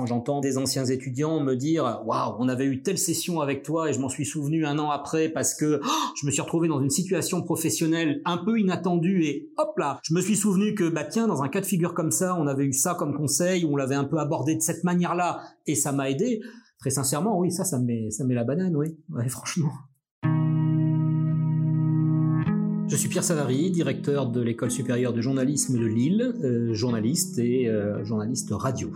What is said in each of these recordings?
quand j'entends des anciens étudiants me dire waouh, on avait eu telle session avec toi et je m'en suis souvenu un an après parce que oh, je me suis retrouvé dans une situation professionnelle un peu inattendue et hop là, je me suis souvenu que bah tiens, dans un cas de figure comme ça, on avait eu ça comme conseil, on l'avait un peu abordé de cette manière-là et ça m'a aidé. Très sincèrement, oui, ça, ça me met, ça met la banane, oui, franchement. Je suis Pierre Savary, directeur de l'école supérieure de journalisme de Lille, euh, journaliste et euh, journaliste radio.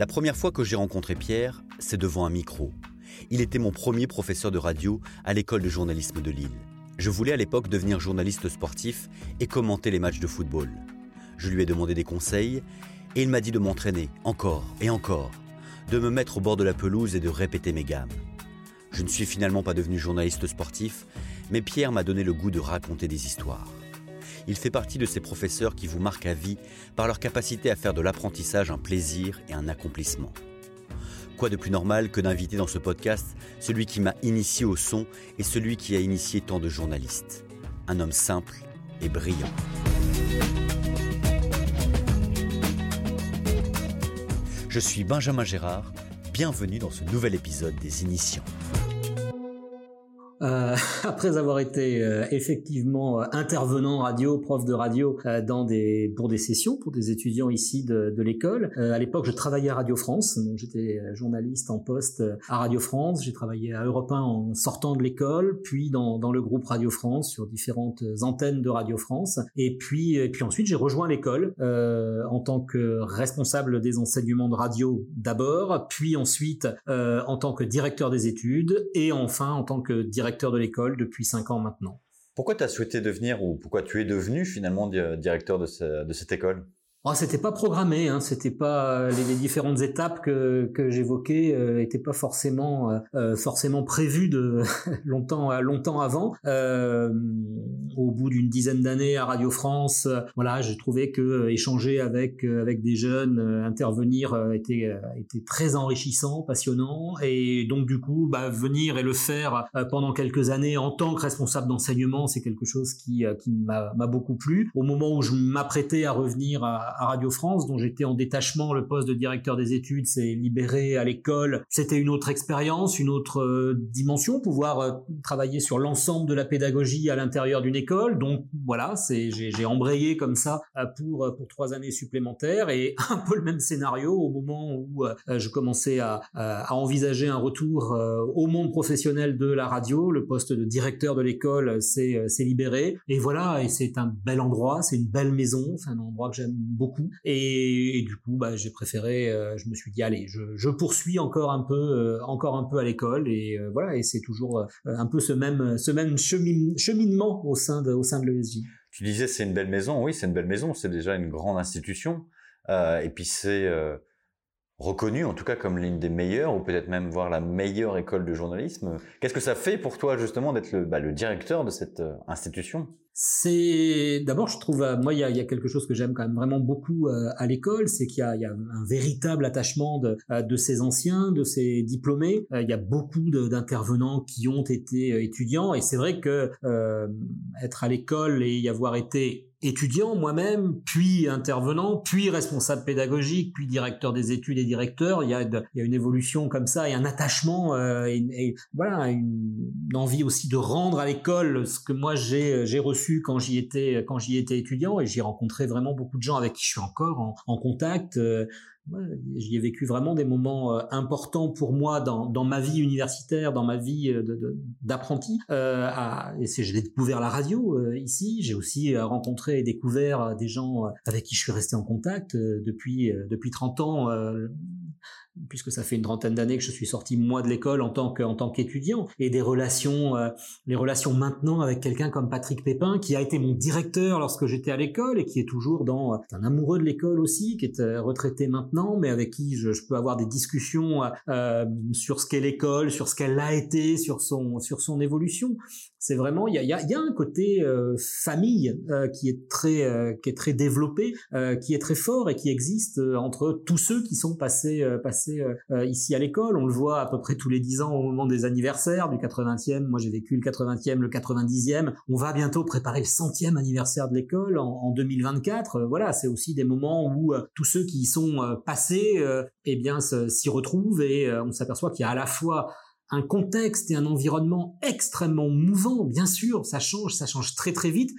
La première fois que j'ai rencontré Pierre, c'est devant un micro. Il était mon premier professeur de radio à l'école de journalisme de Lille. Je voulais à l'époque devenir journaliste sportif et commenter les matchs de football. Je lui ai demandé des conseils et il m'a dit de m'entraîner encore et encore, de me mettre au bord de la pelouse et de répéter mes gammes. Je ne suis finalement pas devenu journaliste sportif, mais Pierre m'a donné le goût de raconter des histoires. Il fait partie de ces professeurs qui vous marquent à vie par leur capacité à faire de l'apprentissage un plaisir et un accomplissement. Quoi de plus normal que d'inviter dans ce podcast celui qui m'a initié au son et celui qui a initié tant de journalistes? Un homme simple et brillant. Je suis Benjamin Gérard, bienvenue dans ce nouvel épisode des Initiants. Euh, après avoir été euh, effectivement euh, intervenant radio, prof de radio dans des pour des sessions pour des étudiants ici de, de l'école. à l'époque, je travaillais à Radio France, donc j'étais journaliste en poste à Radio France. J'ai travaillé à Europe 1 en sortant de l'école, puis dans, dans le groupe Radio France sur différentes antennes de Radio France, et puis et puis ensuite j'ai rejoint l'école en tant que responsable des enseignements de radio d'abord, puis ensuite en tant que directeur des études et enfin en tant que directeur directeur de l'école depuis cinq ans maintenant. Pourquoi tu as souhaité devenir ou pourquoi tu es devenu finalement directeur de, de cette école? Oh, c'était pas programmé, hein, c'était pas les, les, différentes étapes que, que j'évoquais euh, étaient pas forcément euh, euh forcément prévues de longtemps euh, longtemps avant. Euh, au bout d'une dizaine d'années à Radio France, voilà, j'ai trouvé que échanger avec avec des jeunes, intervenir était était très enrichissant, passionnant, et donc du coup, bah, venir et le faire pendant quelques années en tant que responsable d'enseignement, c'est quelque chose qui qui m'a beaucoup plu. Au moment où je m'apprêtais à revenir à à Radio France, dont j'étais en détachement. Le poste de directeur des études s'est libéré à l'école. C'était une autre expérience, une autre euh, dimension, pouvoir euh, travailler sur l'ensemble de la pédagogie à l'intérieur d'une école. Donc voilà, c'est j'ai embrayé comme ça euh, pour pour trois années supplémentaires et un peu le même scénario au moment où je commençais à, à envisager un retour au monde professionnel de la radio. Le poste de directeur de l'école s'est libéré et voilà et c'est un bel endroit, c'est une belle maison, c'est un endroit que j'aime beaucoup. Et, du coup, bah, j'ai préféré, euh, je me suis dit, allez, je, poursuis encore un peu, euh, encore un peu à l'école. Et euh, voilà, et c'est toujours un peu ce même, ce même cheminement au sein de, au sein de l'ESJ. Tu disais, c'est une belle maison. Oui, c'est une belle maison. C'est déjà une grande institution. et puis c'est reconnu en tout cas comme l'une des meilleures ou peut-être même voir la meilleure école de journalisme. Qu'est-ce que ça fait pour toi justement d'être le, bah, directeur de cette institution? C'est d'abord, je trouve, euh, moi, il y a, quelque chose que j'aime quand même vraiment beaucoup euh, à l'école, c'est qu'il y, a, un véritable attachement de, euh, de ces anciens, de ces diplômés. il y a beaucoup d'intervenants qui ont été étudiants, et c'est vrai que être à l'école et y avoir été étudiant moi-même, puis intervenant, puis responsable pédagogique, puis directeur des études et directeur. Il y a, il y a une évolution comme ça et un attachement euh, et, voilà une, envie aussi de rendre à l'école ce que moi j'ai j'ai reçu quand j'y étais quand j'y étais étudiant et j'ai rencontré vraiment beaucoup de gens avec qui je suis encore en, en contact. Euh, J'y ai vécu vraiment des moments euh, importants pour moi dans, dans ma vie universitaire, dans ma vie euh, d'apprenti. Euh, et j'ai découvert la radio ici. J'ai aussi rencontré et découvert des gens avec qui je suis resté en contact depuis depuis 30 ans puisque ça fait une trentaine d'années que je suis sorti moi de l'école en tant qu'étudiant. Et des relations euh, les relations maintenant avec quelqu'un comme Patrick Pépin qui a été mon directeur lorsque j'étais à l'école et qui est toujours dans euh, un amoureux de l'école aussi qui est euh, retraité maintenant mais avec qui je, peux avoir des discussions sur ce qu'est l'école sur ce qu'elle a été sur son évolution. C'est vraiment il y a, un côté famille qui est très développé qui est très fort et qui existe entre tous ceux qui sont passés passé ici à l'école. On le voit à peu près tous les dix ans au moment des anniversaires du 80e. Moi, j'ai vécu le 80e, le 90e. On va bientôt préparer le centième anniversaire de l'école en, 2024. voilà, c'est aussi des moments où tous ceux qui y sont passés, eh bien, s'y retrouvent et on s'aperçoit qu'il y a à la fois un contexte et un environnement extrêmement mouvant, bien sûr, ça change, ça change très très vite,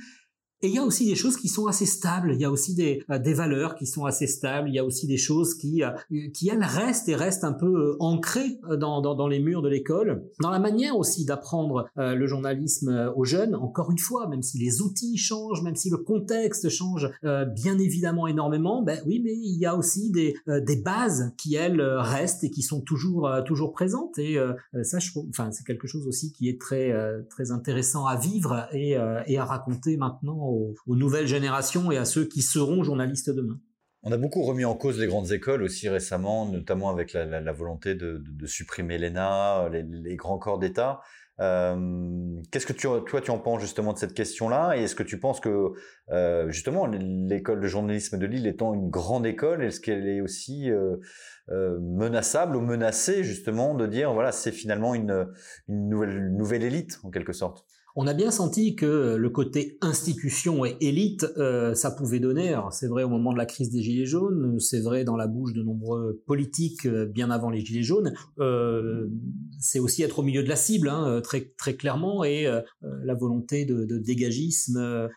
et il y a aussi des choses qui sont assez stables, il y a aussi des, euh, des valeurs qui sont assez stables, il y a aussi des choses qui, euh, qui elles restent et restent un peu euh, ancrées dans, dans, dans les murs de l'école, dans la manière aussi d'apprendre le journalisme aux jeunes, encore une fois, même si les outils changent, même si le contexte change bien évidemment énormément, ben oui, mais il y a aussi des, des bases qui, elles, restent et qui sont toujours, toujours présentes, et ça, je, enfin, c'est quelque chose aussi qui est très, très intéressant à vivre et, et à raconter maintenant aux, nouvelles générations et à ceux qui seront journalistes demain. On a beaucoup remis en cause les grandes écoles aussi récemment, notamment avec la, volonté de, supprimer l'ENA, les, grands corps d'État. Euh, qu'est-ce que tu, toi tu en penses justement de cette question-là? Et est-ce que tu penses que euh, justement l'école de journalisme de Lille étant une grande école, est-ce qu'elle est aussi euh, menaçable ou menacée justement de dire voilà c'est finalement une, nouvelle élite en quelque sorte? On a bien senti que le côté institution et élite, euh, ça pouvait donner. C'est vrai au moment de la crise des Gilets jaunes, c'est vrai dans la bouche de nombreux politiques euh, bien avant les Gilets jaunes. Euh, c'est aussi être au milieu de la cible, hein, très très clairement, et la volonté de, dégagisme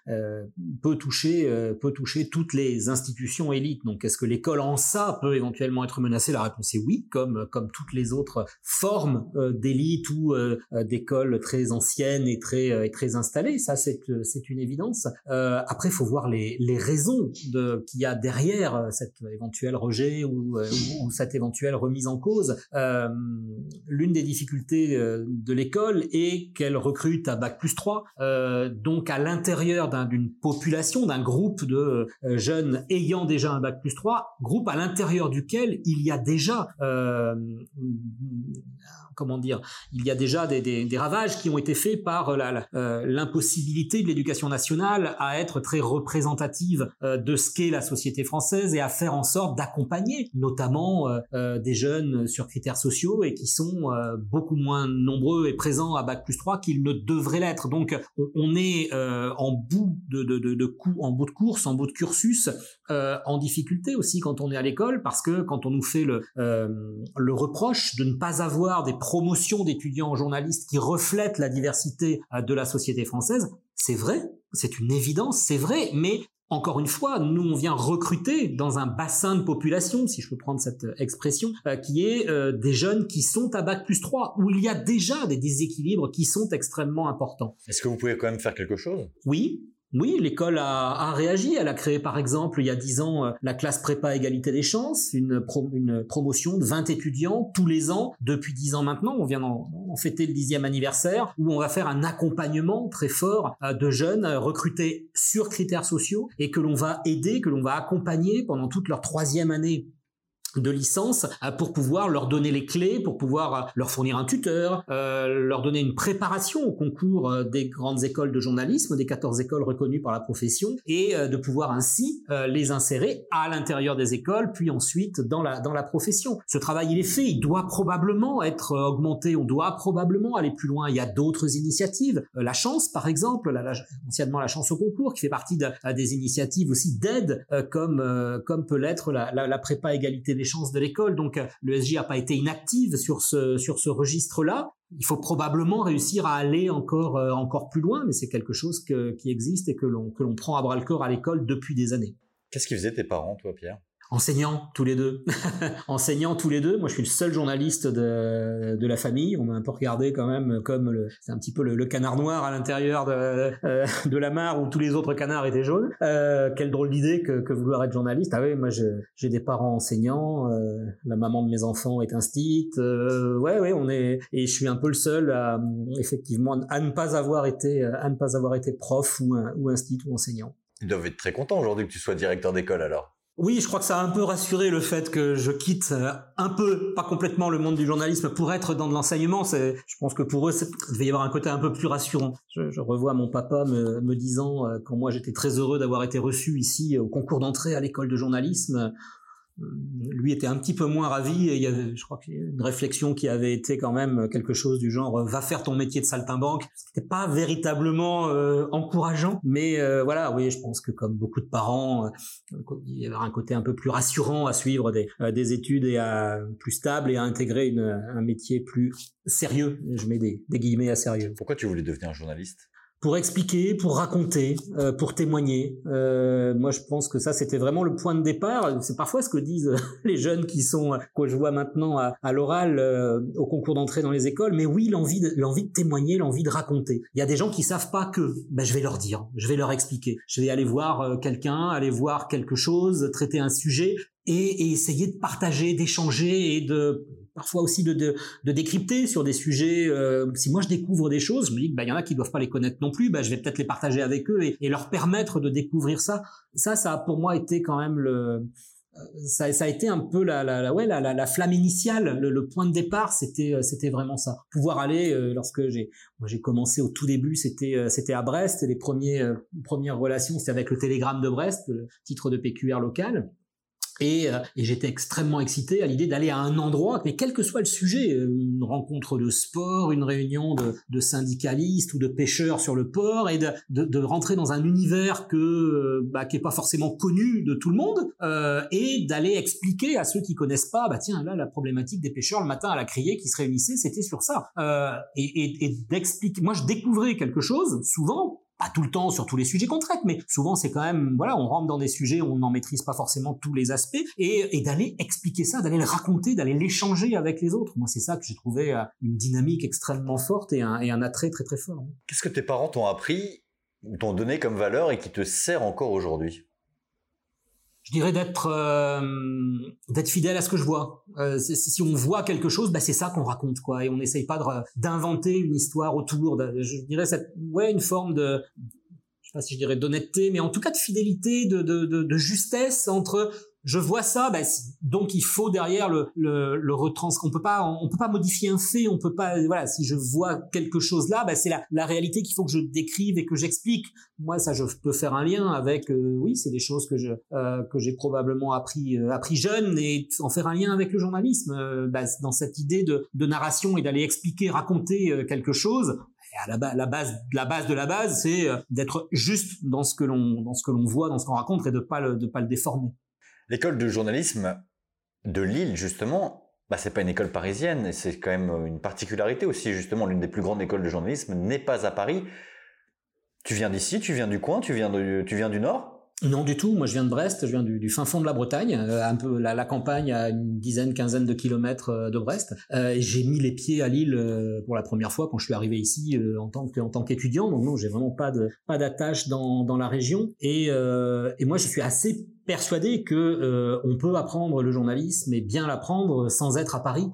peut toucher peut toucher toutes les institutions élites. Donc, est-ce que l'école en ça peut éventuellement être menacée? La réponse est oui, comme comme toutes les autres formes d'élite ou d'écoles très anciennes et très est très installé, ça c'est euh, c'est une évidence. Euh, après, faut voir les, les raisons de qu'il y a derrière euh, cet éventuel rejet ou, ou, cette éventuelle remise en cause. Euh, L'une des difficultés de l'école est qu'elle recrute à bac plus 3, euh, donc à l'intérieur d'une population, d'un groupe de jeunes ayant déjà un bac plus 3, groupe à l'intérieur duquel il y a déjà comment dire, il y a déjà des, des, des, ravages qui ont été faits par euh, l'impossibilité de l'éducation nationale à être très représentative euh, de ce qu'est la société française et à faire en sorte d'accompagner notamment euh, des jeunes sur critères sociaux et qui sont beaucoup moins nombreux et présents à Bac plus 3 qu'ils ne devraient l'être. Donc on, est en bout de, de, de, de en bout de course, en bout de cursus, en difficulté aussi quand on est à l'école parce que quand on nous fait le, le reproche de ne pas avoir des promotion d'étudiants en journalistes qui reflètent la diversité euh, de la société française, c'est vrai, c'est une évidence, c'est vrai, mais encore une fois, nous, on vient recruter dans un bassin de population, si je peux prendre cette euh, expression, euh, qui est des jeunes qui sont à Bac plus 3, où il y a déjà des déséquilibres qui sont extrêmement importants. Est-ce que vous pouvez quand même faire quelque chose? Oui, oui, l'école a, réagi. Elle a créé, par exemple, il y a dix ans, euh, la classe prépa égalité des chances, une, promotion de 20 étudiants tous les ans depuis dix ans maintenant. On vient d'en fêter le dixième anniversaire, où on va faire un accompagnement très fort euh, de jeunes euh, recrutés sur critères sociaux et que l'on va aider, que l'on va accompagner pendant toute leur troisième année de licence euh, pour pouvoir leur donner les clés, pour pouvoir euh, leur fournir un tuteur, euh, leur donner une préparation au concours des grandes écoles de journalisme, des 14 écoles reconnues par la profession, et de pouvoir ainsi les insérer à l'intérieur des écoles, puis ensuite dans la, dans la profession. Ce travail, il est fait, il doit probablement être augmenté, on doit probablement aller plus loin. Il y a d'autres initiatives, la chance par exemple, la, anciennement la chance au concours, qui fait partie de, des initiatives aussi d'aide, comme, comme peut l'être la, la, la prépa égalité des chances de l'école. Donc euh, le SJ n'a pas été inactive sur ce, sur ce registre-là. Il faut probablement réussir à aller encore, euh, encore plus loin, mais c'est quelque chose qui existe et que l'on prend à bras le corps à l'école depuis des années. Qu'est-ce qui faisaient tes parents, toi, Pierre? Enseignants tous les deux, enseignants tous les deux. Moi, je suis le seul journaliste de, de la famille. On m'a un peu regardé quand même comme le, c'est un petit peu le, canard noir à l'intérieur de, euh, de la mare où tous les autres canards étaient jaunes. Euh, quelle drôle d'idée que, que vouloir être journaliste. Ah oui, moi j'ai des parents enseignants. Euh, la maman de mes enfants est instite. Euh, ouais, ouais, on est et je suis un peu le seul à effectivement à ne pas avoir été à ne pas avoir été prof ou ou instit ou enseignant. Ils doivent être très contents aujourd'hui que tu sois directeur d'école alors. Oui, je crois que ça a un peu rassuré le fait que je quitte euh, un peu, pas complètement le monde du journalisme pour être dans de l'enseignement. C'est, je pense que pour eux, il devait y avoir un côté un peu plus rassurant. Je, revois mon papa me, disant, euh, quand moi j'étais très heureux d'avoir été reçu ici au concours d'entrée à l'école de journalisme, lui était un petit peu moins ravi et il y avait, je crois qu'il y une réflexion qui avait été quand même quelque chose du genre va faire ton métier de saltimbanque. C'était pas véritablement encourageant, mais voilà, oui, je pense que comme beaucoup de parents, il y avait un côté un peu plus rassurant à suivre des, des études et à plus stable et à intégrer un métier plus sérieux. Je mets des, des guillemets à sérieux. Pourquoi tu voulais devenir journaliste? Pour expliquer, pour raconter, euh, pour témoigner. Euh, moi, je pense que ça, c'était vraiment le point de départ. C'est parfois ce que disent les jeunes qui sont, que je vois maintenant à, l'oral, euh, au concours d'entrée dans les écoles. Mais oui, l'envie de, l'envie de témoigner, l'envie de raconter. Il y a des gens qui savent pas que. Ben, je vais leur dire, je vais leur expliquer. Je vais aller voir quelqu'un, aller voir quelque chose, traiter un sujet et, et essayer de partager, d'échanger et de parfois aussi de, de, de, décrypter sur des sujets. Euh, si moi je découvre des choses, je me dis qu'il bah, y en a qui doivent pas les connaître non plus, bah, je vais peut-être les partager avec eux et, et, leur permettre de découvrir ça. Ça, ça a pour moi été quand même le... Euh, ça, ça a été un peu la, la, la ouais, la, la, flamme initiale, le, le, point de départ, c'était euh, c'était vraiment ça. Pouvoir aller lorsque j'ai moi j'ai commencé au tout début, c'était c'était à Brest, les premiers premières relations, c'était avec le Télégramme de Brest, le titre de PQR local. Et, euh, et j'étais extrêmement excité à l'idée d'aller à un endroit, mais quel que soit le sujet, une rencontre de sport, une réunion de, de syndicalistes ou de pêcheurs sur le port, et de, de, de rentrer dans un univers que euh, bah, qui est pas forcément connu de tout le monde, euh, et d'aller expliquer à ceux qui connaissent pas, bah tiens là la problématique des pêcheurs le matin à la criée qui se réunissaient, c'était sur ça, euh, et, et, et d'expliquer. Moi je découvrais quelque chose souvent pas tout le temps sur tous les sujets qu'on traite, mais souvent c'est quand même, voilà, on rentre dans des sujets où on n'en maîtrise pas forcément tous les aspects, et, d'aller expliquer ça, d'aller le raconter, d'aller l'échanger avec les autres. Moi, c'est ça que j'ai trouvé euh, une dynamique extrêmement forte et un attrait très très fort. Qu'est-ce que tes parents t'ont appris, t'ont donné comme valeur et qui te sert encore aujourd'hui? Je dirais d'être euh, d'être fidèle à ce que je vois. Euh, si on voit quelque chose, bah c'est ça qu'on raconte quoi, et on n'essaye pas d'inventer une histoire autour. Je dirais ouais une forme de je sais pas si je dirais d'honnêteté, mais en tout cas de fidélité, de justesse entre je vois ça, ben, donc il faut derrière le, le, le retrans. On peut pas, on peut pas modifier un fait, on peut pas. Voilà, si je vois quelque chose là, ben, c'est la, la réalité qu'il faut que je décrive et que j'explique. Moi, ça, je peux faire un lien avec. Euh, oui, c'est des choses que je euh, que j'ai probablement appris euh, appris jeune et en faire un lien avec le journalisme ben, dans cette idée de, de narration et d'aller expliquer, raconter quelque chose. Et à la, la, base, la base de la base, c'est d'être juste dans ce que l'on dans ce que l'on voit, dans ce qu'on raconte et de pas le, de pas le déformer. L'école de journalisme de Lille, justement, bah, c'est pas une école parisienne, c'est quand même une particularité aussi, justement, l'une des plus grandes écoles de journalisme n'est pas à Paris. Tu viens d'ici, tu viens du coin, tu viens, de, tu viens du Nord non du tout. Moi, je viens de Brest. Je viens du, fin fond de la Bretagne, euh, un peu la, campagne à une dizaine, quinzaine de kilomètres euh, de Brest. Euh, j'ai mis les pieds à Lille pour la première fois quand je suis arrivé ici en tant que en tant qu'étudiant. Donc non, j'ai vraiment pas de pas d'attache dans dans la région. Et et moi, je suis assez persuadé que on peut apprendre le journalisme et bien l'apprendre sans être à Paris.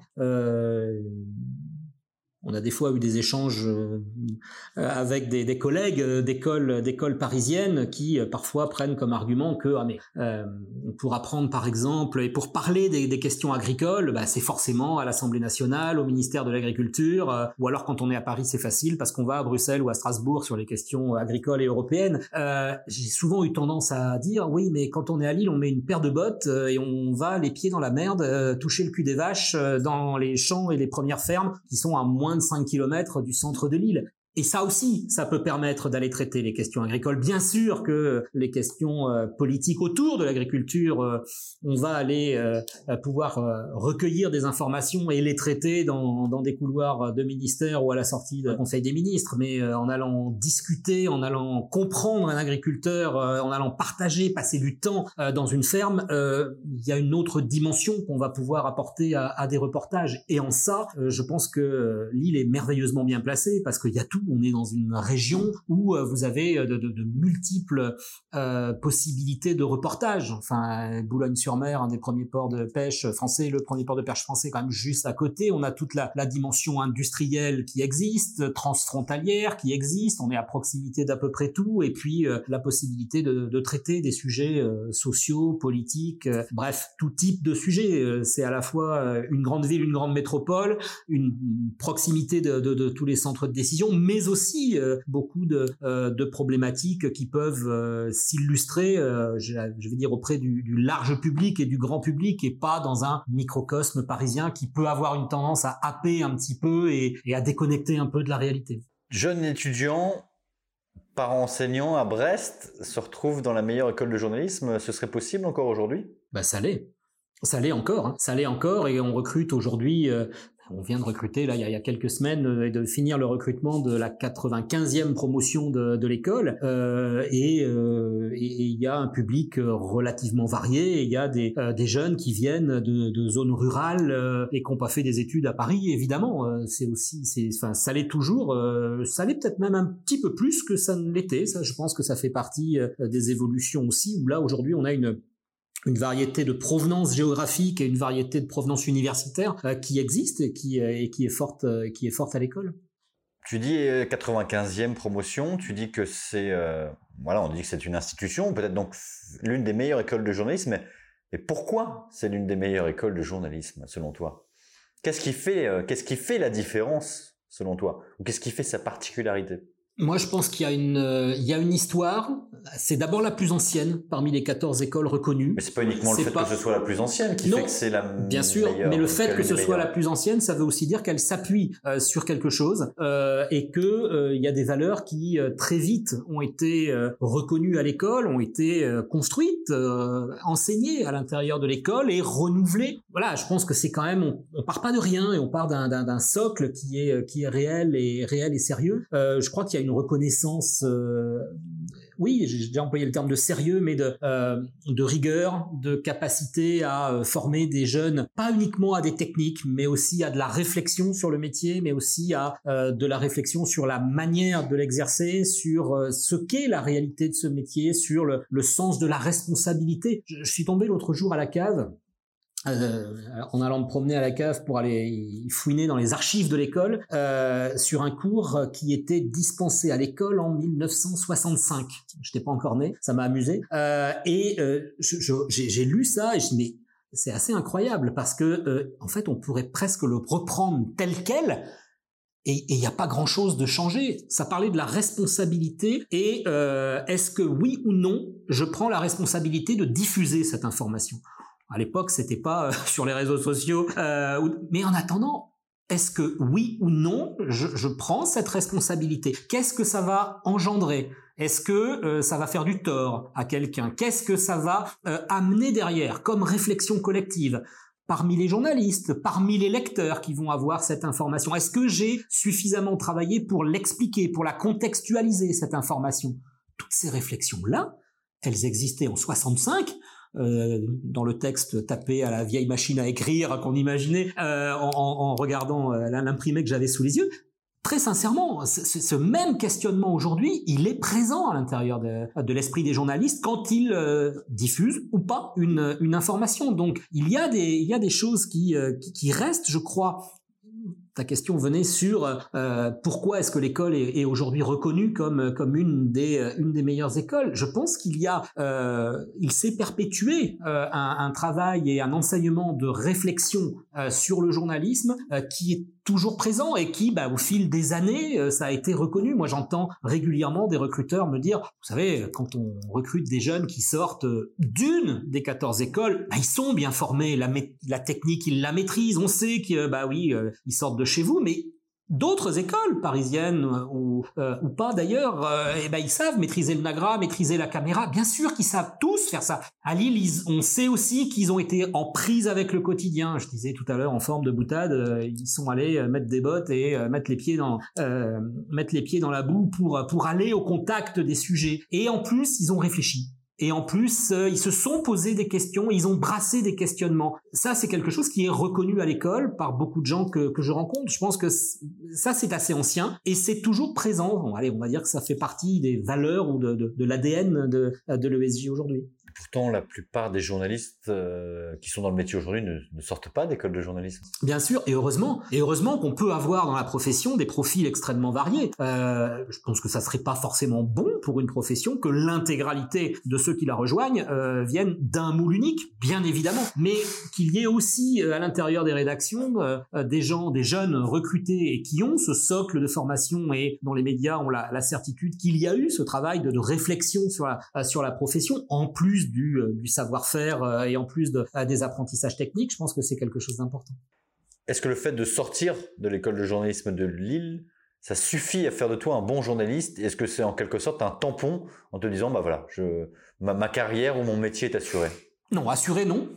On a des fois eu des échanges euh, avec des, collègues d'écoles d'écoles parisiennes qui euh, parfois prennent comme argument que ah euh, pour apprendre par exemple et pour parler des, questions agricoles, bah, c'est forcément à l'Assemblée nationale, au ministère de l'Agriculture, euh, ou alors quand on est à Paris c'est facile parce qu'on va à Bruxelles ou à Strasbourg sur les questions agricoles et européennes. Euh, J'ai souvent eu tendance à dire oui mais quand on est à Lille on met une paire de bottes et on va les pieds dans la merde, toucher le cul des vaches dans les champs et les premières fermes qui sont à moins de 5 km du centre de l'île. Et ça aussi, ça peut permettre d'aller traiter les questions agricoles. Bien sûr que les questions euh, politiques autour de l'agriculture, euh, on va aller euh, pouvoir recueillir des informations et les traiter dans, des couloirs de ministère ou à la sortie du Conseil des ministres. Mais en allant discuter, en allant comprendre un agriculteur, en allant partager, passer du temps dans une ferme, il y a une autre dimension qu'on va pouvoir apporter à, des reportages. Et en ça, je pense que l'île est merveilleusement bien placée parce qu'il y a tout on est dans une région où euh, vous avez euh, de, multiples euh, possibilités de reportage. Enfin, Boulogne-sur-Mer, un des premiers ports de pêche français, le premier port de pêche français quand même juste à côté. On a toute la, dimension industrielle qui existe, transfrontalière qui existe. On est à proximité d'à peu près tout. Et puis la possibilité de, traiter des sujets sociaux, politiques, bref, tout type de sujets. C'est à la fois une grande ville, une grande métropole, une proximité de, de tous les centres de décision, aussi beaucoup de, de problématiques qui peuvent s'illustrer, je, vais dire, auprès du, du, large public et du grand public et pas dans un microcosme parisien qui peut avoir une tendance à happer un petit peu et, et à déconnecter un peu de la réalité. Jeune étudiant, par enseignant à Brest, se retrouve dans la meilleure école de journalisme. Ce serait possible encore aujourd'hui? Bah ça l'est. Ça l'est encore, hein. ça l'est encore, et on recrute aujourd'hui euh, on vient de recruter là il y a, quelques semaines euh, et de finir le recrutement de la 95e promotion de, l'école euh, et, il y a un public relativement varié. Il y a des, jeunes qui viennent de, zones rurales et qui n'ont pas fait des études à Paris. Évidemment, c'est aussi, c'est, enfin, ça l'est toujours. ça l'est peut-être même un petit peu plus que ça ne l'était. Ça, je pense que ça fait partie des évolutions aussi. Où là aujourd'hui, on a une une variété de provenance géographique et une variété de provenance universitaire euh, qui existe et qui, euh, euh, qui est forte à l'école. Tu dis 95e promotion, tu dis que c'est, on dit que c'est une institution, peut-être donc l'une des meilleures écoles de journalisme. Mais, pourquoi c'est l'une des meilleures écoles de journalisme, selon toi? Qu'est-ce qui fait, qu'est-ce qui fait la différence, selon toi? Ou qu'est-ce qui fait sa particularité? Moi, je pense qu'il y a une, euh, il y a une histoire. C'est d'abord la plus ancienne parmi les 14 écoles reconnues. Mais c'est pas uniquement le fait que ce soit la plus ancienne qui fait que c'est la Bien sûr, mais le fait que ce soit la plus ancienne, ça veut aussi dire qu'elle s'appuie euh, sur quelque chose euh, et que il y a des valeurs qui très vite ont été reconnues à l'école, ont été construites, enseignées à l'intérieur de l'école et renouvelées. Voilà, je pense que c'est quand même, on, on, part pas de rien et on part d'un socle qui est qui est réel et réel et sérieux. je crois qu'il y a une reconnaissance, euh, oui, j'ai déjà employé le terme de sérieux, mais de, euh, rigueur, de capacité à euh, former des jeunes, pas uniquement à des techniques, mais aussi à de la réflexion sur le métier, mais aussi à de la réflexion sur la manière de l'exercer, sur ce qu'est la réalité de ce métier, sur le sens de la responsabilité. je suis tombé l'autre jour à la cave euh, en allant me promener à la cave pour aller fouiner dans les archives de l'école euh, sur un cours qui était dispensé à l'école en 1965. Je n'étais pas encore né, ça m'a amusé. Euh, et j'ai lu ça et je me mais c'est assez incroyable parce que en fait on pourrait presque le reprendre tel quel. Et il n'y a pas grand-chose de changé. Ça parlait de la responsabilité et est-ce que oui ou non, je prends la responsabilité de diffuser cette information? À l'époque, c'était pas euh, sur les réseaux sociaux. Euh, mais en attendant, est-ce que oui ou non, je, prends cette responsabilité? Qu'est-ce que ça va engendrer? Est-ce que euh, ça va faire du tort à quelqu'un? Qu'est-ce que ça va amener derrière comme réflexion collective parmi les journalistes, parmi les lecteurs qui vont avoir cette information? Est-ce que j'ai suffisamment travaillé pour l'expliquer, pour la contextualiser, cette information? Toutes ces réflexions-là, elles existaient en 65, euh, dans le texte tapé à la vieille machine à écrire qu'on imaginait euh, en, en, regardant euh, l'imprimé que j'avais sous les yeux. Très sincèrement, ce, même questionnement aujourd'hui, il est présent à l'intérieur de, de l'esprit des journalistes quand ils diffusent ou pas une, une, information. Donc, il y a des, il y a des choses qui, qui, qui restent, je crois, ta question venait sur euh, pourquoi est-ce que l'école est, aujourd'hui reconnue comme comme une des euh, une des meilleures écoles? Je pense qu'il y a euh, il s'est perpétué un, travail et un enseignement de réflexion sur le journalisme qui est toujours présent et qui, bah, au fil des années, euh, ça a été reconnu. Moi, j'entends régulièrement des recruteurs me dire, vous savez, quand on recrute des jeunes qui sortent euh, d'une des 14 écoles, bah, ils sont bien formés, la, technique, ils la maîtrisent, on sait que, bah oui, euh, ils sortent chez vous, mais d'autres écoles parisiennes euh, ou, euh, ou pas d'ailleurs, euh, eh ben ils savent maîtriser le Nagra, maîtriser la caméra. Bien sûr qu'ils savent tous faire ça. À Lille, on sait aussi qu'ils ont été en prise avec le quotidien. Je disais tout à l'heure en forme de boutade, ils sont allés mettre des bottes et mettre les pieds dans mettre les pieds dans la boue pour pour aller au contact des sujets. Et en plus, ils ont réfléchi. Et en plus, euh, ils se sont posés des questions, ils ont brassé des questionnements. Ça, c'est quelque chose qui est reconnu à l'école par beaucoup de gens que, que je rencontre. Je pense que ça, c'est assez ancien et c'est toujours présent. Bon, allez, on va dire que ça fait partie des valeurs ou de, de, de l'ADN de, de l'ESJ aujourd'hui. Pourtant, la plupart des journalistes euh, qui sont dans le métier aujourd'hui ne, sortent pas d'école de journalisme. Bien sûr, et heureusement. Et heureusement qu'on peut avoir dans la profession des profils extrêmement variés. Euh, je pense que ça serait pas forcément bon pour une profession que l'intégralité de ceux qui la rejoignent euh, viennent d'un moule unique, bien évidemment. Mais qu'il y ait aussi à l'intérieur des rédactions des gens, des jeunes recrutés et qui ont ce socle de formation et dont les médias ont la, certitude qu'il y a eu ce travail de, de réflexion sur la, sur la profession, en plus du, euh, du savoir-faire euh, et en plus de, euh, des apprentissages techniques, je pense que c'est quelque chose d'important. Est-ce que le fait de sortir de l'école de journalisme de Lille, ça suffit à faire de toi un bon journaliste? Est-ce que c'est en quelque sorte un tampon en te disant, bah voilà, je, ma, ma carrière ou mon métier est assuré? Non, assuré non.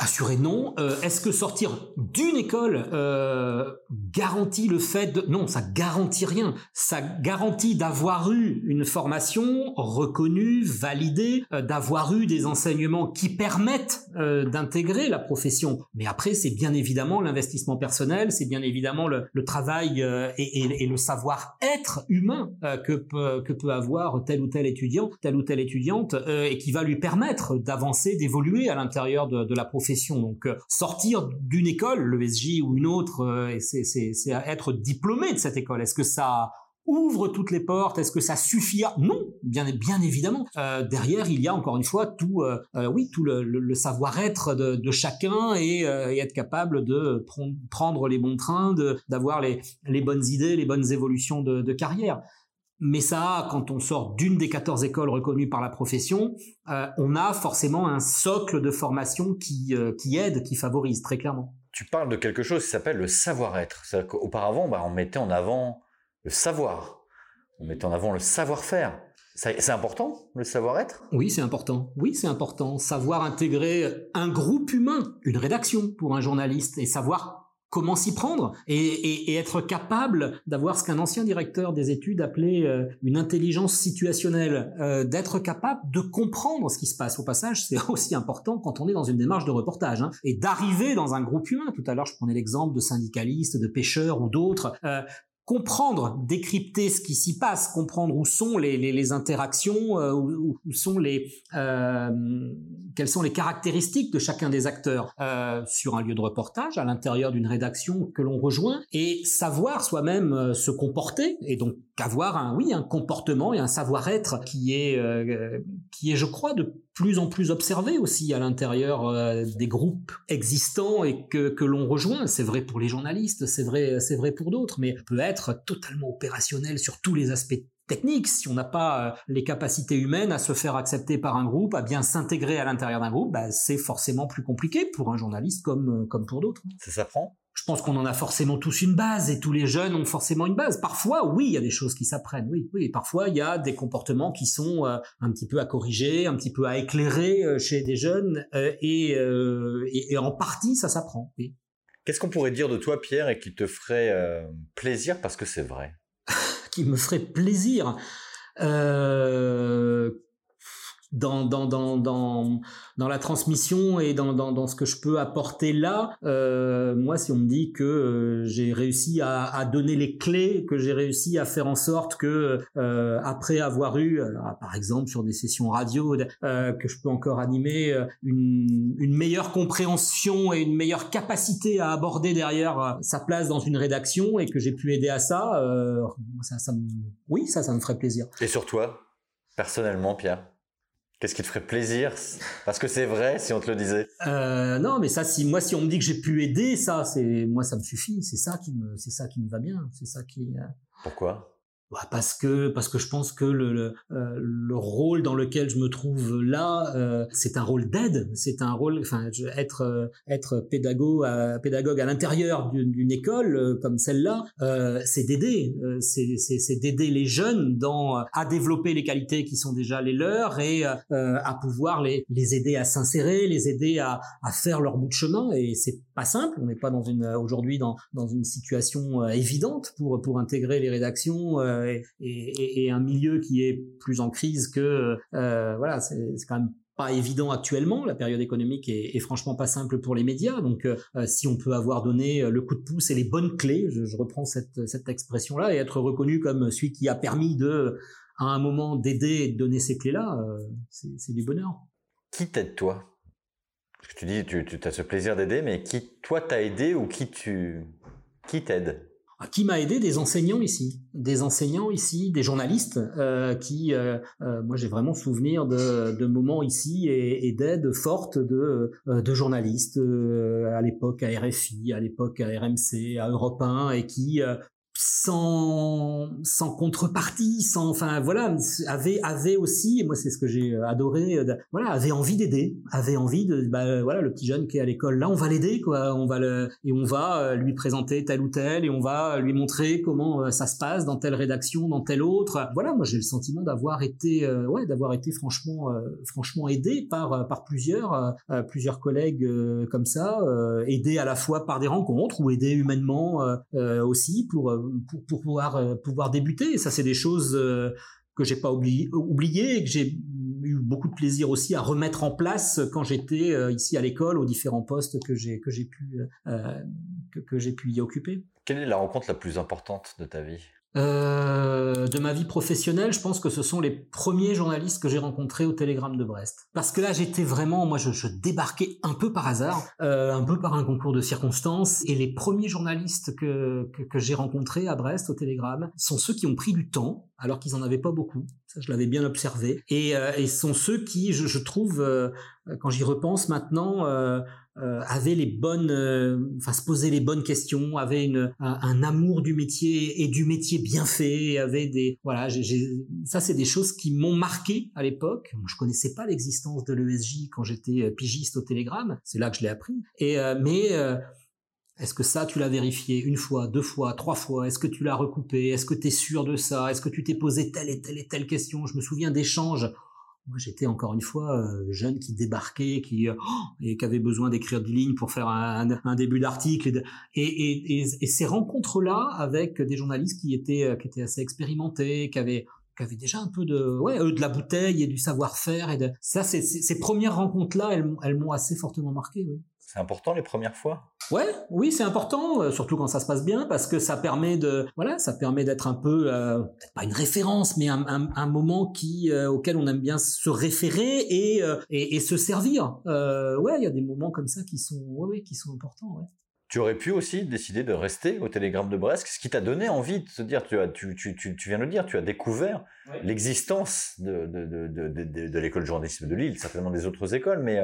Assuré non. Euh, est-ce que sortir d'une école euh, garantit le fait de... Non, ça garantit rien. Ça garantit d'avoir eu une formation reconnue, validée, euh, d'avoir eu des enseignements qui permettent d'intégrer la profession. Mais après, c'est bien évidemment l'investissement personnel, c'est bien évidemment le, travail et, et, le savoir-être humain que, peut, que peut avoir tel ou tel étudiant, telle ou telle étudiante, et qui va lui permettre d'avancer, d'évoluer à l'intérieur de, de la profession donc euh, sortir d'une école, le SJ ou une autre, euh, c'est être diplômé de cette école. Est-ce que ça ouvre toutes les portes? Est-ce que ça suffit Non, bien, évidemment. Euh, derrière, il y a encore une fois tout, oui, tout le, savoir-être de, chacun et, être capable de prendre les bons trains, d'avoir les bonnes idées, les bonnes évolutions de carrière. Mais ça, quand on sort d'une des 14 écoles reconnues par la profession, euh, on a forcément un socle de formation qui, euh, qui aide, qui favorise, très clairement. Tu parles de quelque chose qui s'appelle le savoir-être. Auparavant, bah, on mettait en avant le savoir, on mettait en avant le savoir-faire. C'est important, le savoir-être? Oui, c'est important. Oui, c'est important. Savoir intégrer un groupe humain, une rédaction pour un journaliste, et savoir comment s'y prendre et, être capable d'avoir ce qu'un ancien directeur des études appelait euh, une intelligence situationnelle, euh, d'être capable de comprendre ce qui se passe. Au passage, c'est aussi important quand on est dans une démarche de reportage hein, et d'arriver dans un groupe humain. Tout à l'heure, je prenais l'exemple de syndicalistes, de pêcheurs ou d'autres. Euh, comprendre, décrypter ce qui s'y passe, comprendre où sont les, interactions, euh, où, où, sont les, euh, quelles sont les caractéristiques de chacun des acteurs euh, sur un lieu de reportage, à l'intérieur d'une rédaction que l'on rejoint, et savoir soi-même euh, se comporter, et donc avoir un, oui, un comportement et un savoir-être qui est, euh, qui est, je crois, de plus en plus observé aussi à l'intérieur euh, des groupes existants et que, que l'on rejoint. C'est vrai pour les journalistes, c'est vrai, c'est vrai pour d'autres, mais peut être totalement opérationnel sur tous les aspects techniques. Si on n'a pas euh, les capacités humaines à se faire accepter par un groupe, à bien s'intégrer à l'intérieur d'un groupe, bah, c'est forcément plus compliqué pour un journaliste comme, comme pour d'autres. Ça s'apprend? Je pense qu'on en a forcément tous une base et tous les jeunes ont forcément une base. Parfois, oui, il y a des choses qui s'apprennent, oui, oui. parfois, il y a des comportements qui sont euh, un petit peu à corriger, un petit peu à éclairer euh, chez des jeunes, euh, et, et, en partie, ça s'apprend. Oui. Qu'est-ce qu'on pourrait dire de toi, Pierre, et qui te ferait plaisir? Parce que c'est vrai Qui me ferait plaisir dans, dans, dans, dans, dans la transmission et dans, dans, dans ce que je peux apporter là, euh, moi, si on me dit que euh, j'ai réussi à, donner les clés, que j'ai réussi à faire en sorte que, euh, après avoir eu, euh, par exemple sur des sessions radio, que je peux encore animer une, une meilleure compréhension et une meilleure capacité à aborder derrière sa place dans une rédaction et que j'ai pu aider à ça oui, ça, ça me ferait plaisir. Et sur toi, personnellement, Pierre? Qu'est-ce qui te ferait plaisir? Parce que c'est vrai, si on te le disait. Euh, non, mais ça, si moi, si on me dit que j'ai pu aider, ça, c'est moi, ça me suffit. C'est ça qui me, c'est ça qui me va bien. C'est ça qui. Euh, Pourquoi? Bah, parce que parce que je pense que le le, euh, le rôle dans lequel je me trouve là euh, c'est un rôle d'aide. C'est un rôle enfin être euh, être pédagogue à, pédagogue à l'intérieur d'une école comme celle-là c'est d'aider. C'est d'aider les jeunes dans à développer les qualités qui sont déjà les leurs et à pouvoir les les aider à s'insérer les aider à à faire leur bout de chemin. Et c'est pas simple on n'est pas dans une aujourd'hui dans une situation évidente pour intégrer les rédactions euh, et, un milieu qui est plus en crise que euh, voilà, c'est quand même pas évident actuellement. La période économique est, franchement pas simple pour les médias. Donc, euh, si on peut avoir donné le coup de pouce et les bonnes clés, je, reprends cette, expression-là, et être reconnu comme celui qui a permis de, à un moment, d'aider et de donner ces clés-là, c'est du bonheur. qui t'aide toi? Tu dis, tu, as ce plaisir d'aider, mais qui toi t'a aidé ou qui tu qui t'aide? Qui m'a aidé? Des enseignants ici, des enseignants ici, des journalistes euh, qui, euh, euh, moi j'ai vraiment souvenir de, de moments ici et, et d'aides fortes de, de journalistes à l'époque à RFI, à l'époque à RMC, à Europe 1 et qui sans sans contrepartie, sans enfin voilà, avait avait aussi et moi c'est ce que j'ai adoré euh, voilà, avait envie d'aider, avait envie de bah voilà, le petit jeune qui est à l'école là, on va l'aider quoi, on va le et on va euh, lui présenter tel ou tel et on va lui montrer comment euh, ça se passe dans telle rédaction, dans telle autre. Voilà, moi j'ai le sentiment d'avoir été ouais, d'avoir été franchement franchement aidé par par plusieurs plusieurs collègues comme ça, aidé à la fois par des rencontres ou aidé humainement aussi pour pour, pouvoir euh, pouvoir débuter. Et ça, c'est des choses euh, que j'ai pas oublié, oublié et que j'ai eu beaucoup de plaisir aussi à remettre en place quand j'étais euh, ici à l'école aux différents postes que j'ai que j'ai pu que j'ai pu y occuper. Quelle est la rencontre la plus importante de ta vie? Euh, de ma vie professionnelle, je pense que ce sont les premiers journalistes que j'ai rencontrés au Télégramme de Brest. Parce que là, j'étais vraiment, moi, je, débarquais un peu par hasard, euh, un peu par un concours de circonstances. Et les premiers journalistes que, que, j'ai rencontrés à Brest au Télégramme sont ceux qui ont pris du temps, alors qu'ils en avaient pas beaucoup. Ça, je l'avais bien observé. Et, euh, sont ceux qui, je, trouve, euh, quand j'y repense maintenant, euh, avait les bonnes, euh, enfin se poser les bonnes questions, avait une, un, amour du métier et du métier bien fait, avait des, voilà, ça c'est des choses qui m'ont marqué à l'époque. Je connaissais pas l'existence de l'ESJ quand j'étais euh, pigiste au Télégramme, c'est là que je l'ai appris. Et mais est-ce que ça, tu l'as vérifié une fois, deux fois, trois fois? Est-ce que tu l'as recoupé? Est-ce que tu es sûr de ça? Est-ce que tu t'es posé telle et telle et telle question? Je me souviens d'échanges moi, j'étais encore une fois euh, jeune qui débarquait, qui euh, et qui avait besoin d'écrire des lignes pour faire un, début d'article. Et, et, ces rencontres-là avec des journalistes qui étaient euh, qui étaient assez expérimentés, qui avaient qui avaient déjà un peu de ouais de la bouteille et du savoir-faire et de ça, ces premières rencontres-là, elles, elles m'ont assez fortement marqué. Oui. C'est important les premières fois? Ouais, oui, c'est important, euh, surtout quand ça se passe bien, parce que ça permet de, voilà, ça permet d'être un peu, euh, peut-être pas une référence, mais un, un, un moment qui, euh, auquel on aime bien se référer et euh, et, et, se servir. ouais, il y a des moments comme ça qui sont, ouais, ouais qui sont importants. Ouais. Tu aurais pu aussi décider de rester au Télégramme de Brest, ce qui t'a donné envie de se dire, tu, as, tu, tu, tu, tu viens de le dire, tu as découvert l'existence de, de, de, de, de, de l'école de journalisme de Lille, certainement des autres écoles, mais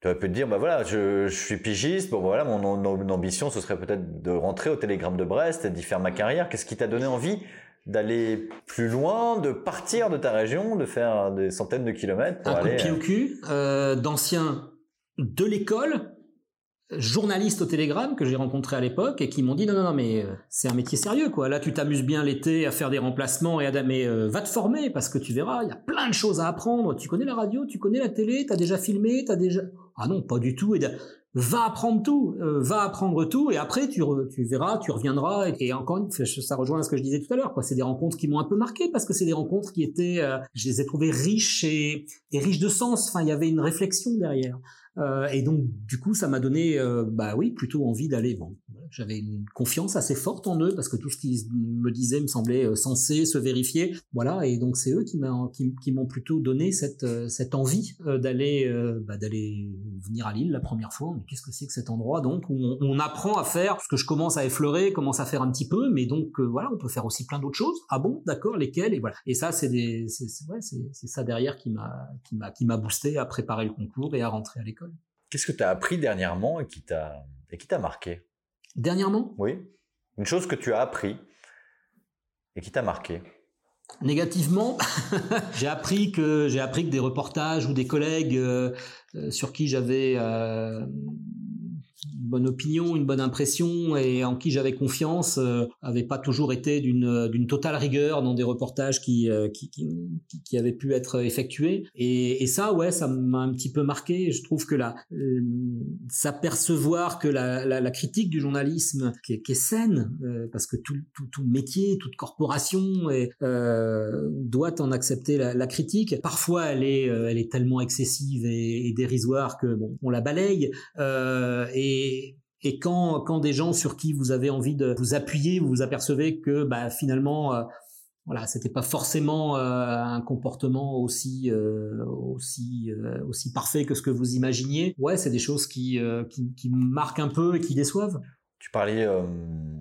tu aurais pu te dire, bah voilà, je, je suis pigiste, bon voilà, mon, mon ambition, ce serait peut-être de rentrer au Télégramme de Brest et d'y faire ma carrière. Qu'est-ce qui t'a donné envie d'aller plus loin, de partir de ta région, de faire des centaines de kilomètres pour Un aller... coup de pied au cul, euh, d'anciens de l'école, journalistes au Télégramme que j'ai rencontrés à l'époque et qui m'ont dit non non non mais euh, c'est un métier sérieux quoi. Là tu t'amuses bien l'été à faire des remplacements et à mais euh, va te former parce que tu verras il y a plein de choses à apprendre. Tu connais la radio tu connais la télé t'as déjà filmé t'as déjà ah non pas du tout. Et va apprendre tout euh, va apprendre tout et après tu re... tu verras tu reviendras et, et encore une fois ça rejoint ce que je disais tout à l'heure quoi. C'est des rencontres qui m'ont un peu marqué parce que c'est des rencontres qui étaient euh, je les ai trouvées riches et, et riches de sens. Enfin il y avait une réflexion derrière euh, et donc, du coup, ça m'a donné, euh, bah oui, plutôt envie d'aller. Bon, j'avais une confiance assez forte en eux parce que tout ce qu'ils me disaient me semblait euh, censé se vérifier. Voilà, et donc c'est eux qui m'ont qui, m'ont plutôt donné cette euh, cette envie euh, d'aller bah, d'aller venir à Lille la première fois. Mais qu'est-ce que c'est que cet endroit? Donc où on, on, apprend à faire ce que je commence à effleurer, commence à faire un petit peu, mais donc voilà, on peut faire aussi plein d'autres choses. Ah bon, d'accord, lesquelles? Et voilà. Et ça, c'est des, c'est ouais, c'est ça derrière qui m'a qui m'a qui m'a boosté à préparer le concours et à rentrer à l'école. Qu'est-ce que tu as appris dernièrement et qui t'a et qui t'a marqué? Dernièrement? Oui. Une chose que tu as appris et qui t'a marqué? Négativement, j'ai appris que j'ai appris que des reportages ou des collègues euh, sur qui j'avais euh, une bonne opinion, une bonne impression et en qui j'avais confiance euh, avait pas toujours été d'une d'une totale rigueur dans des reportages qui euh, qui, qui, qui avaient pu être effectués. Et, et ça ouais ça m'a un petit peu marqué. Je trouve que là euh, s'apercevoir que la, la, critique du journalisme qui est, qui saine euh, parce que tout, tout, métier toute corporation euh, doit en accepter la, critique. Parfois elle est elle est tellement excessive et, dérisoire que bon on la balaye et, quand, des gens sur qui vous avez envie de vous appuyer, vous vous apercevez que bah, finalement, euh, voilà, c'était pas forcément un comportement aussi aussi aussi parfait que ce que vous imaginiez. Ouais, c'est des choses qui, marquent un peu et qui déçoivent. Tu parlais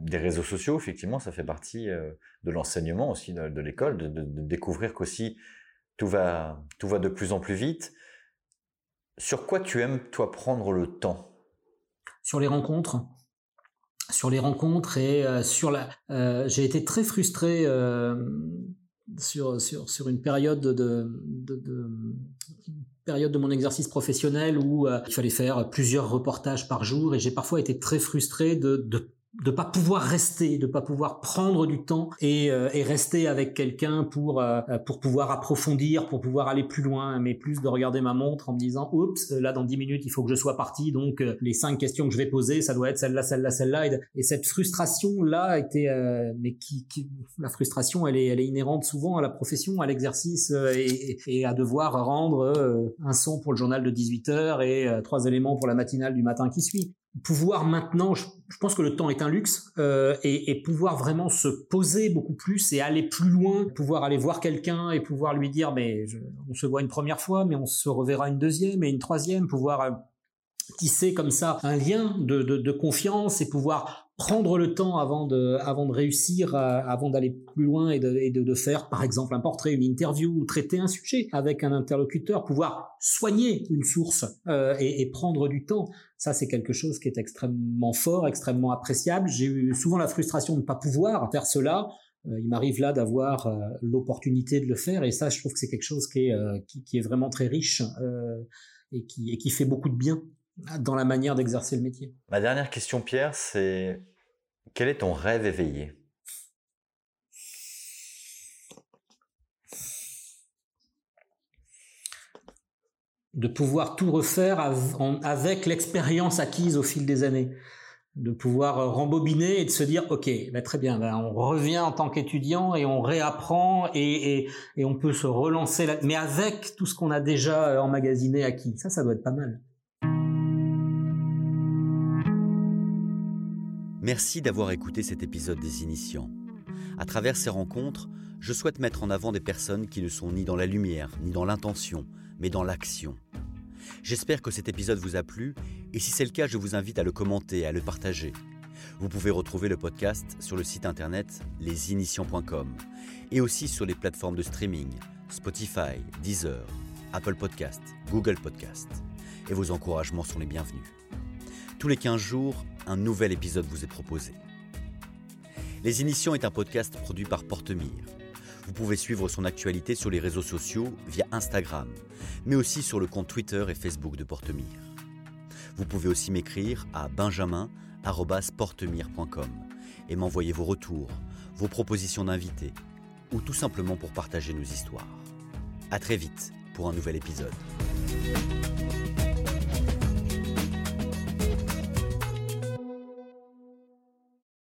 des réseaux sociaux, effectivement, ça fait partie de l'enseignement aussi de, l'école, de, découvrir qu'aussi tout tout va de plus en plus vite. Sur quoi tu aimes, toi, prendre le temps? Sur les rencontres. Sur les rencontres et sur la. J'ai été très frustré sur, sur, sur une période de, de, période de mon exercice professionnel où euh, il fallait faire plusieurs reportages par jour et j'ai parfois été très frustré de, de de pas pouvoir rester, de pas pouvoir prendre du temps et, euh, et rester avec quelqu'un pour euh, pour pouvoir approfondir, pour pouvoir aller plus loin, mais plus de regarder ma montre en me disant oups là dans dix minutes il faut que je sois parti. Donc euh, les cinq questions que je vais poser ça doit être celle-là, celle-là, celle-là. Et, cette frustration là était mais qui, qui, la frustration elle est elle est inhérente souvent à la profession, à l'exercice et, et, à devoir rendre un son pour le journal de 18 heures et trois éléments pour la matinale du matin qui suit pouvoir maintenant, je, pense que le temps est un luxe, euh, et, pouvoir vraiment se poser beaucoup plus et aller plus loin, pouvoir aller voir quelqu'un et pouvoir lui dire, mais on se voit une première fois, mais on se reverra une deuxième et une troisième, pouvoir euh, tisser comme ça un lien de confiance et pouvoir prendre le temps avant de, avant de réussir, avant d'aller plus loin et, de, et de, de, faire, par exemple, un portrait, une interview ou traiter un sujet avec un interlocuteur, pouvoir soigner une source euh, et, et, prendre du temps. Ça, c'est quelque chose qui est extrêmement fort, extrêmement appréciable. J'ai eu souvent la frustration de ne pas pouvoir faire cela. Euh, il m'arrive là d'avoir euh, l'opportunité de le faire et ça, je trouve que c'est quelque chose qui est, euh, qui, qui, est vraiment très riche et, qui, et qui fait beaucoup de bien dans la manière d'exercer le métier. Ma dernière question, Pierre, c'est quel est ton rêve éveillé? De pouvoir tout refaire avec l'expérience acquise au fil des années. De pouvoir rembobiner et de se dire, OK, bah, très bien, bah, on revient en tant qu'étudiant et on réapprend et, et, on peut se relancer, mais avec tout ce qu'on a déjà emmagasiné acquis. Ça, ça doit être pas mal. Merci d'avoir écouté cet épisode des Initiants. À travers ces rencontres, je souhaite mettre en avant des personnes qui ne sont ni dans la lumière, ni dans l'intention, mais dans l'action. J'espère que cet épisode vous a plu, et si c'est le cas, je vous invite à le commenter à le partager. Vous pouvez retrouver le podcast sur le site internet lesinitiants.com et aussi sur les plateformes de streaming Spotify, Deezer, Apple Podcast, Google Podcast. Et vos encouragements sont les bienvenus. Tous les 15 jours, un nouvel épisode vous est proposé. Les Initiants est un podcast produit par Portemire. Vous pouvez suivre son actualité sur les réseaux sociaux via Instagram, mais aussi sur le compte Twitter et Facebook de Portemire. Vous pouvez aussi m'écrire à benjamin.portemire.com et m'envoyer vos retours, vos propositions d'invités ou tout simplement pour partager nos histoires. À très vite pour un nouvel épisode.